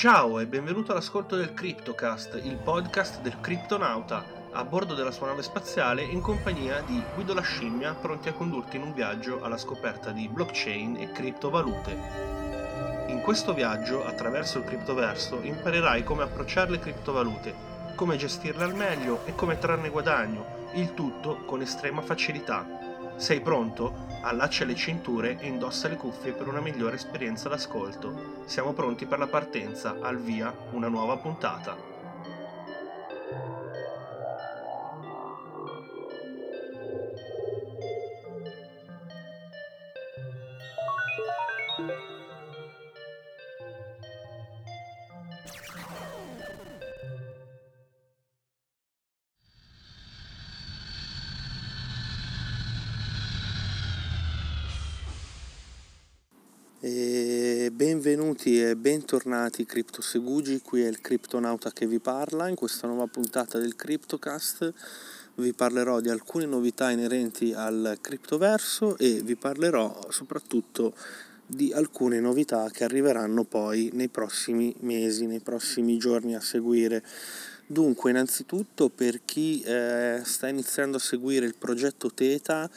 Ciao e benvenuto all'ascolto del CryptoCast, il podcast del criptonauta, a bordo della sua nave spaziale in compagnia di Guido la scimmia, pronti a condurti in un viaggio alla scoperta di blockchain e criptovalute. In questo viaggio, attraverso il criptoverso, imparerai come approcciare le criptovalute, come gestirle al meglio e come trarne guadagno, il tutto con estrema facilità. Sei pronto? Allaccia le cinture e indossa le cuffie per una migliore esperienza d'ascolto. Siamo pronti per la partenza, al via, una nuova puntata. Benvenuti e bentornati Crypto Segugi, qui è il criptonauta che vi parla. In questa nuova puntata del CryptoCast vi parlerò di alcune novità inerenti al criptoverso e vi parlerò soprattutto di alcune novità che arriveranno poi nei prossimi mesi, nei prossimi giorni a seguire. Dunque, innanzitutto per chi eh, sta iniziando a seguire il progetto Teta,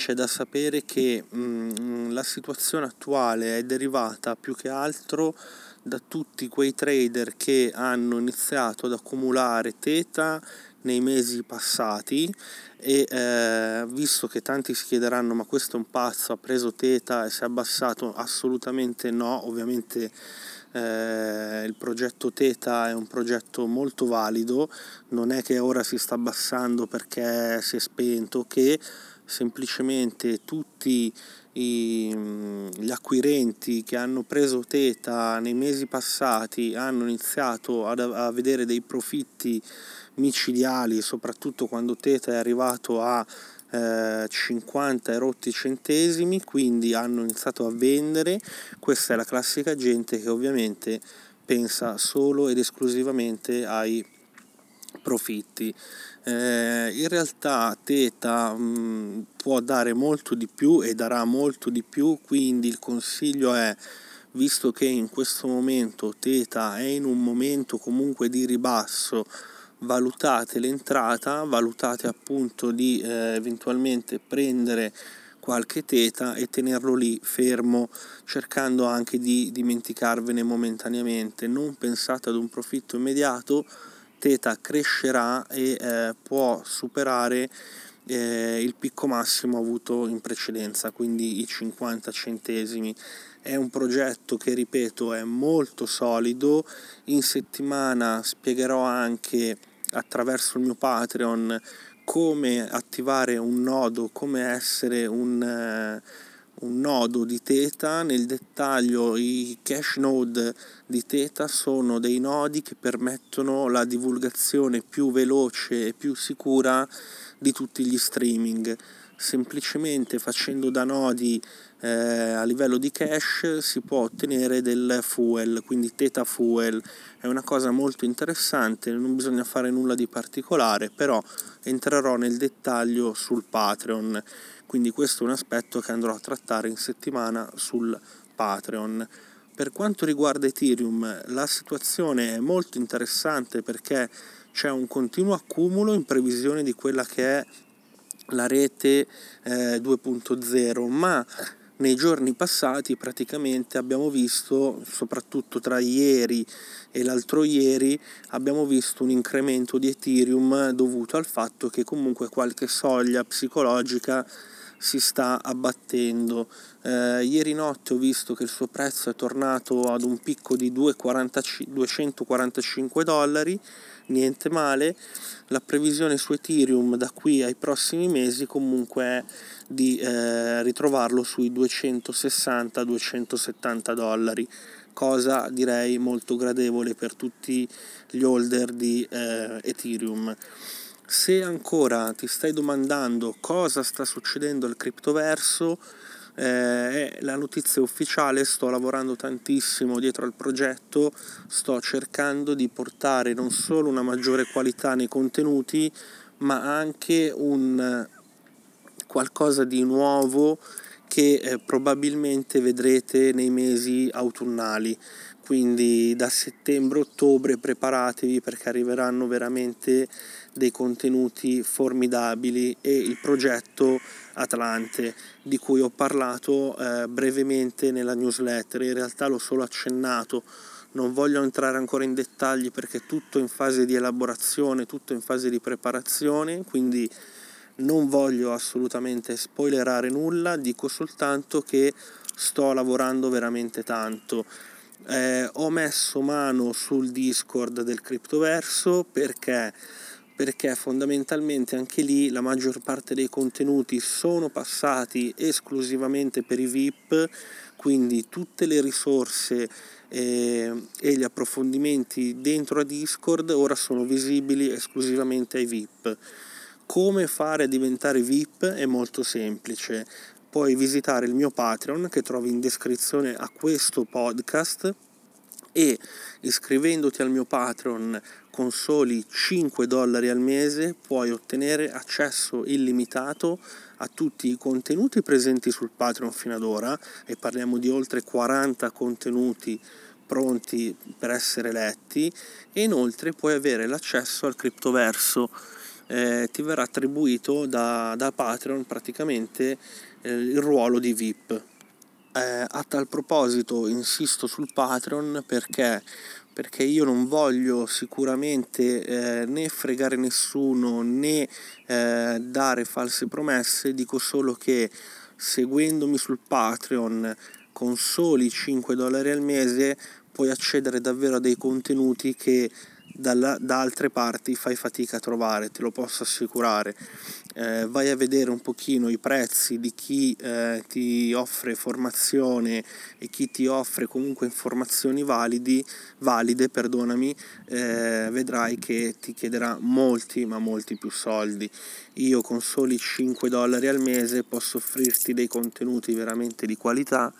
c'è da sapere che mh, mm, la situazione attuale è derivata più che altro da tutti quei trader che hanno iniziato ad accumulare teta nei mesi passati e eh, visto che tanti si chiederanno ma questo è un pazzo, ha preso teta e si è abbassato, assolutamente no, ovviamente eh, il progetto Teta è un progetto molto valido, non è che ora si sta abbassando perché si è spento, che semplicemente tutti i, gli acquirenti che hanno preso Teta nei mesi passati hanno iniziato ad, a vedere dei profitti micidiali, soprattutto quando Teta è arrivato a eh, 50 e rotti centesimi, quindi hanno iniziato a vendere. Questa è la classica gente che ovviamente pensa solo ed esclusivamente ai profitti. Eh, in realtà Teta mh, mm, può dare molto di più e darà molto di più, quindi il consiglio è visto che in questo momento Teta è in un momento comunque di ribasso, valutate l'entrata, valutate appunto di eh, eventualmente prendere qualche teta e tenerlo lì fermo cercando anche di dimenticarvene momentaneamente. Non pensate ad un profitto immediato teta crescerà e eh, può superare eh, il picco massimo avuto in precedenza, quindi i 50 centesimi. È un progetto che, ripeto, è molto solido. In settimana spiegherò anche attraverso il mio Patreon come attivare un nodo, come essere un... Eh, un nodo di Theta, nel dettaglio i cache node di Theta sono dei nodi che permettono la divulgazione più veloce e più sicura di tutti gli streaming. Semplicemente facendo da nodi eh, a livello di cache si può ottenere del fuel, quindi Theta Fuel. È una cosa molto interessante, non bisogna fare nulla di particolare, però entrerò nel dettaglio sul Patreon quindi questo è un aspetto che andrò a trattare in settimana sul Patreon. Per quanto riguarda Ethereum, la situazione è molto interessante perché c'è un continuo accumulo in previsione di quella che è la rete eh, 2.0, ma nei giorni passati praticamente abbiamo visto, soprattutto tra ieri e l'altro ieri, abbiamo visto un incremento di Ethereum dovuto al fatto che comunque qualche soglia psicologica si sta abbattendo. Eh, ieri notte ho visto che il suo prezzo è tornato ad un picco di 245 dollari, niente male. La previsione su Ethereum da qui ai prossimi mesi comunque è di eh, ritrovarlo sui 260-270 dollari, cosa direi molto gradevole per tutti gli holder di eh, Ethereum. Se ancora ti stai domandando cosa sta succedendo al criptoverso, eh, la notizia ufficiale, sto lavorando tantissimo dietro al progetto, sto cercando di portare non solo una maggiore qualità nei contenuti, ma anche un qualcosa di nuovo che eh, probabilmente vedrete nei mesi autunnali quindi da settembre-ottobre preparatevi perché arriveranno veramente dei contenuti formidabili e il progetto Atlante di cui ho parlato eh, brevemente nella newsletter, in realtà l'ho solo accennato, non voglio entrare ancora in dettagli perché è tutto in fase di elaborazione, tutto in fase di preparazione, quindi non voglio assolutamente spoilerare nulla, dico soltanto che sto lavorando veramente tanto. Eh, ho messo mano sul Discord del Criptoverso perché perché fondamentalmente anche lì la maggior parte dei contenuti sono passati esclusivamente per i VIP, quindi tutte le risorse eh, e gli approfondimenti dentro a Discord ora sono visibili esclusivamente ai VIP. Come fare a diventare VIP è molto semplice. Puoi visitare il mio Patreon che trovi in descrizione a questo podcast e iscrivendoti al mio Patreon con soli 5 dollari al mese puoi ottenere accesso illimitato a tutti i contenuti presenti sul Patreon fino ad ora e parliamo di oltre 40 contenuti pronti per essere letti e inoltre puoi avere l'accesso al criptoverso eh, ti verrà attribuito da, da Patreon praticamente eh, il ruolo di VIP eh, a tal proposito insisto sul Patreon perché, perché io non voglio sicuramente eh, né fregare nessuno né eh, dare false promesse, dico solo che seguendomi sul Patreon con soli 5 dollari al mese puoi accedere davvero a dei contenuti che dalla, da altre parti fai fatica a trovare, te lo posso assicurare. Eh, vai a vedere un pochino i prezzi di chi eh, ti offre formazione e chi ti offre comunque informazioni validi, valide, perdonami, eh, vedrai che ti chiederà molti ma molti più soldi. Io con soli 5 dollari al mese posso offrirti dei contenuti veramente di qualità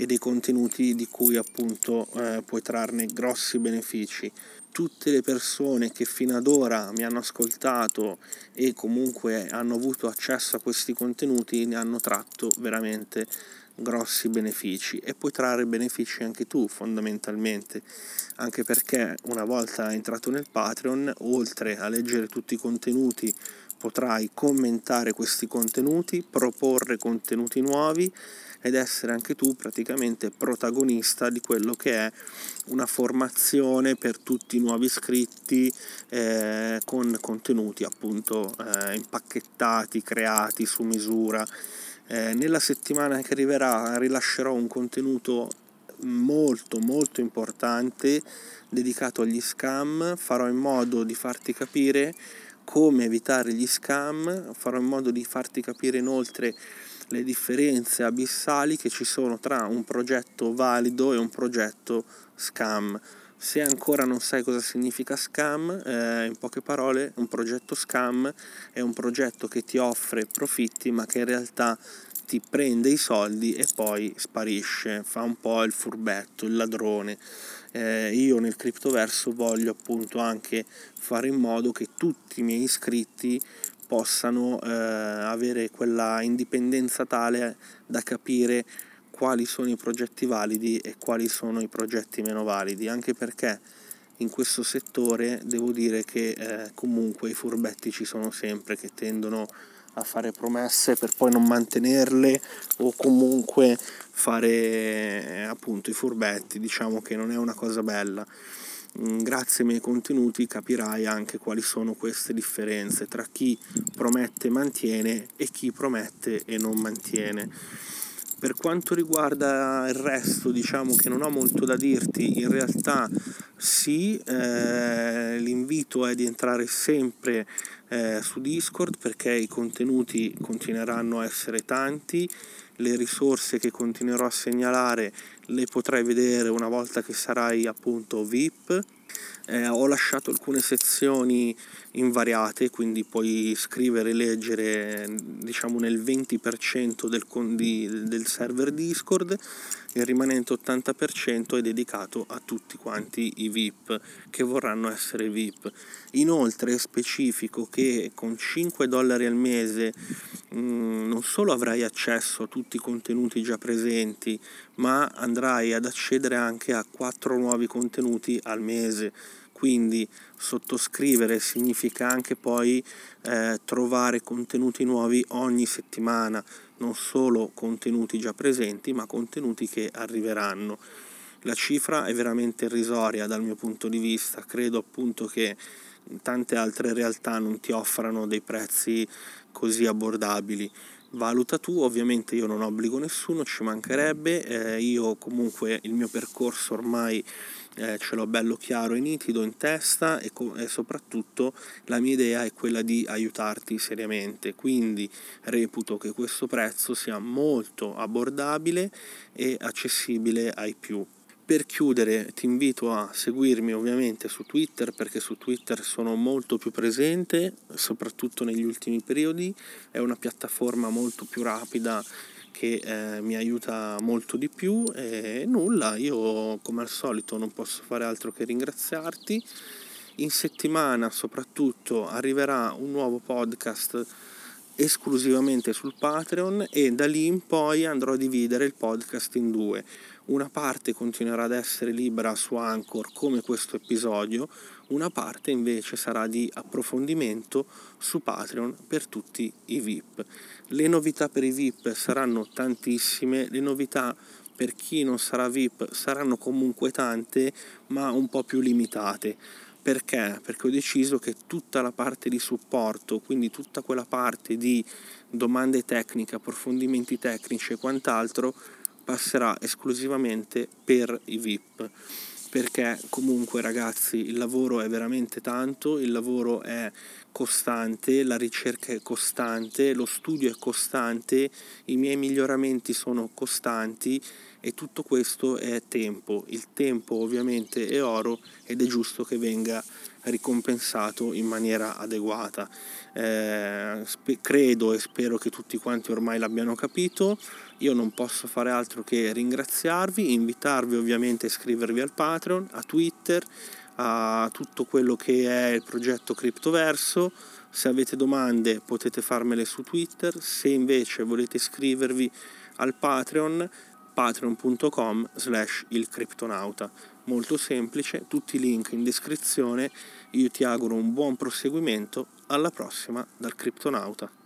e dei contenuti di cui appunto eh, puoi trarne grossi benefici tutte le persone che fino ad ora mi hanno ascoltato e comunque hanno avuto accesso a questi contenuti ne hanno tratto veramente grossi benefici e puoi trarre benefici anche tu fondamentalmente anche perché una volta entrato nel Patreon oltre a leggere tutti i contenuti potrai commentare questi contenuti proporre contenuti nuovi ed essere anche tu praticamente protagonista di quello che è una formazione per tutti i nuovi iscritti eh, con contenuti appunto eh, impacchettati, creati su misura. Eh, nella settimana che arriverà rilascerò un contenuto molto molto importante dedicato agli scam, farò in modo di farti capire come evitare gli scam, farò in modo di farti capire inoltre le differenze abissali che ci sono tra un progetto valido e un progetto scam. Se ancora non sai cosa significa scam, eh, in poche parole, un progetto scam è un progetto che ti offre profitti ma che in realtà ti prende i soldi e poi sparisce, fa un po' il furbetto, il ladrone. Eh, io nel criptoverso voglio appunto anche fare in modo che tutti i miei iscritti possano eh, avere quella indipendenza tale da capire quali sono i progetti validi e quali sono i progetti meno validi, anche perché in questo settore devo dire che eh, comunque i furbetti ci sono sempre che tendono a fare promesse per poi non mantenerle o comunque fare eh, appunto i furbetti, diciamo che non è una cosa bella. Mm, grazie ai miei contenuti capirai anche quali sono queste differenze tra chi promette e mantiene e chi promette e non mantiene. Per quanto riguarda il resto, diciamo che non ho molto da dirti, in realtà sì, eh, l'invito è di entrare sempre eh, su Discord perché i contenuti continueranno a essere tanti, le risorse che continuerò a segnalare le potrai vedere una volta che sarai appunto VIP. Eh, ho lasciato alcune sezioni invariate, quindi puoi scrivere e leggere diciamo nel 20% del, del server Discord, il rimanente 80% è dedicato a tutti quanti i VIP che vorranno essere VIP. Inoltre specifico che con 5 dollari al mese mm, non solo avrai accesso a tutti i contenuti già presenti, ma andrai ad accedere anche a quattro nuovi contenuti al mese. Quindi sottoscrivere significa anche poi eh, trovare contenuti nuovi ogni settimana, non solo contenuti già presenti, ma contenuti che arriveranno. La cifra è veramente irrisoria dal mio punto di vista, credo appunto che tante altre realtà non ti offrano dei prezzi così abbordabili. Valuta tu, ovviamente io non obbligo nessuno, ci mancherebbe, eh, io comunque il mio percorso ormai eh, ce l'ho bello chiaro e nitido in testa e, co- e, soprattutto la mia idea è quella di aiutarti seriamente, quindi reputo che questo prezzo sia molto abbordabile e accessibile ai più. Per chiudere ti invito a seguirmi ovviamente su Twitter perché su Twitter sono molto più presente, soprattutto negli ultimi periodi, è una piattaforma molto più rapida che eh, mi aiuta molto di più e nulla, io come al solito non posso fare altro che ringraziarti. In settimana soprattutto arriverà un nuovo podcast esclusivamente sul Patreon e da lì in poi andrò a dividere il podcast in due. Una parte continuerà ad essere libera su Anchor come questo episodio, una parte invece sarà di approfondimento su Patreon per tutti i VIP. Le novità per i VIP saranno tantissime, le novità per chi non sarà VIP saranno comunque tante, ma un po' più limitate perché? Perché ho deciso che tutta la parte di supporto, quindi tutta quella parte di domande tecniche, approfondimenti tecnici e quant'altro, passerà esclusivamente per i VIP. Perché comunque ragazzi il lavoro è veramente tanto, il lavoro è costante, la ricerca è costante, lo studio è costante, i miei miglioramenti sono costanti e tutto questo è tempo. Il tempo ovviamente è oro ed è giusto che venga ricompensato in maniera adeguata. Eh, spe- credo e spero che tutti quanti ormai l'abbiano capito. Io non posso fare altro che ringraziarvi, invitarvi ovviamente a iscrivervi al Patreon, a Twitter, a tutto quello che è il progetto Criptoverso. Se avete domande potete farmele su Twitter, se invece volete iscrivervi al Patreon patreon.com slash il criptonauta molto semplice tutti i link in descrizione. Io ti auguro un buon proseguimento. Alla prossima dal criptonauta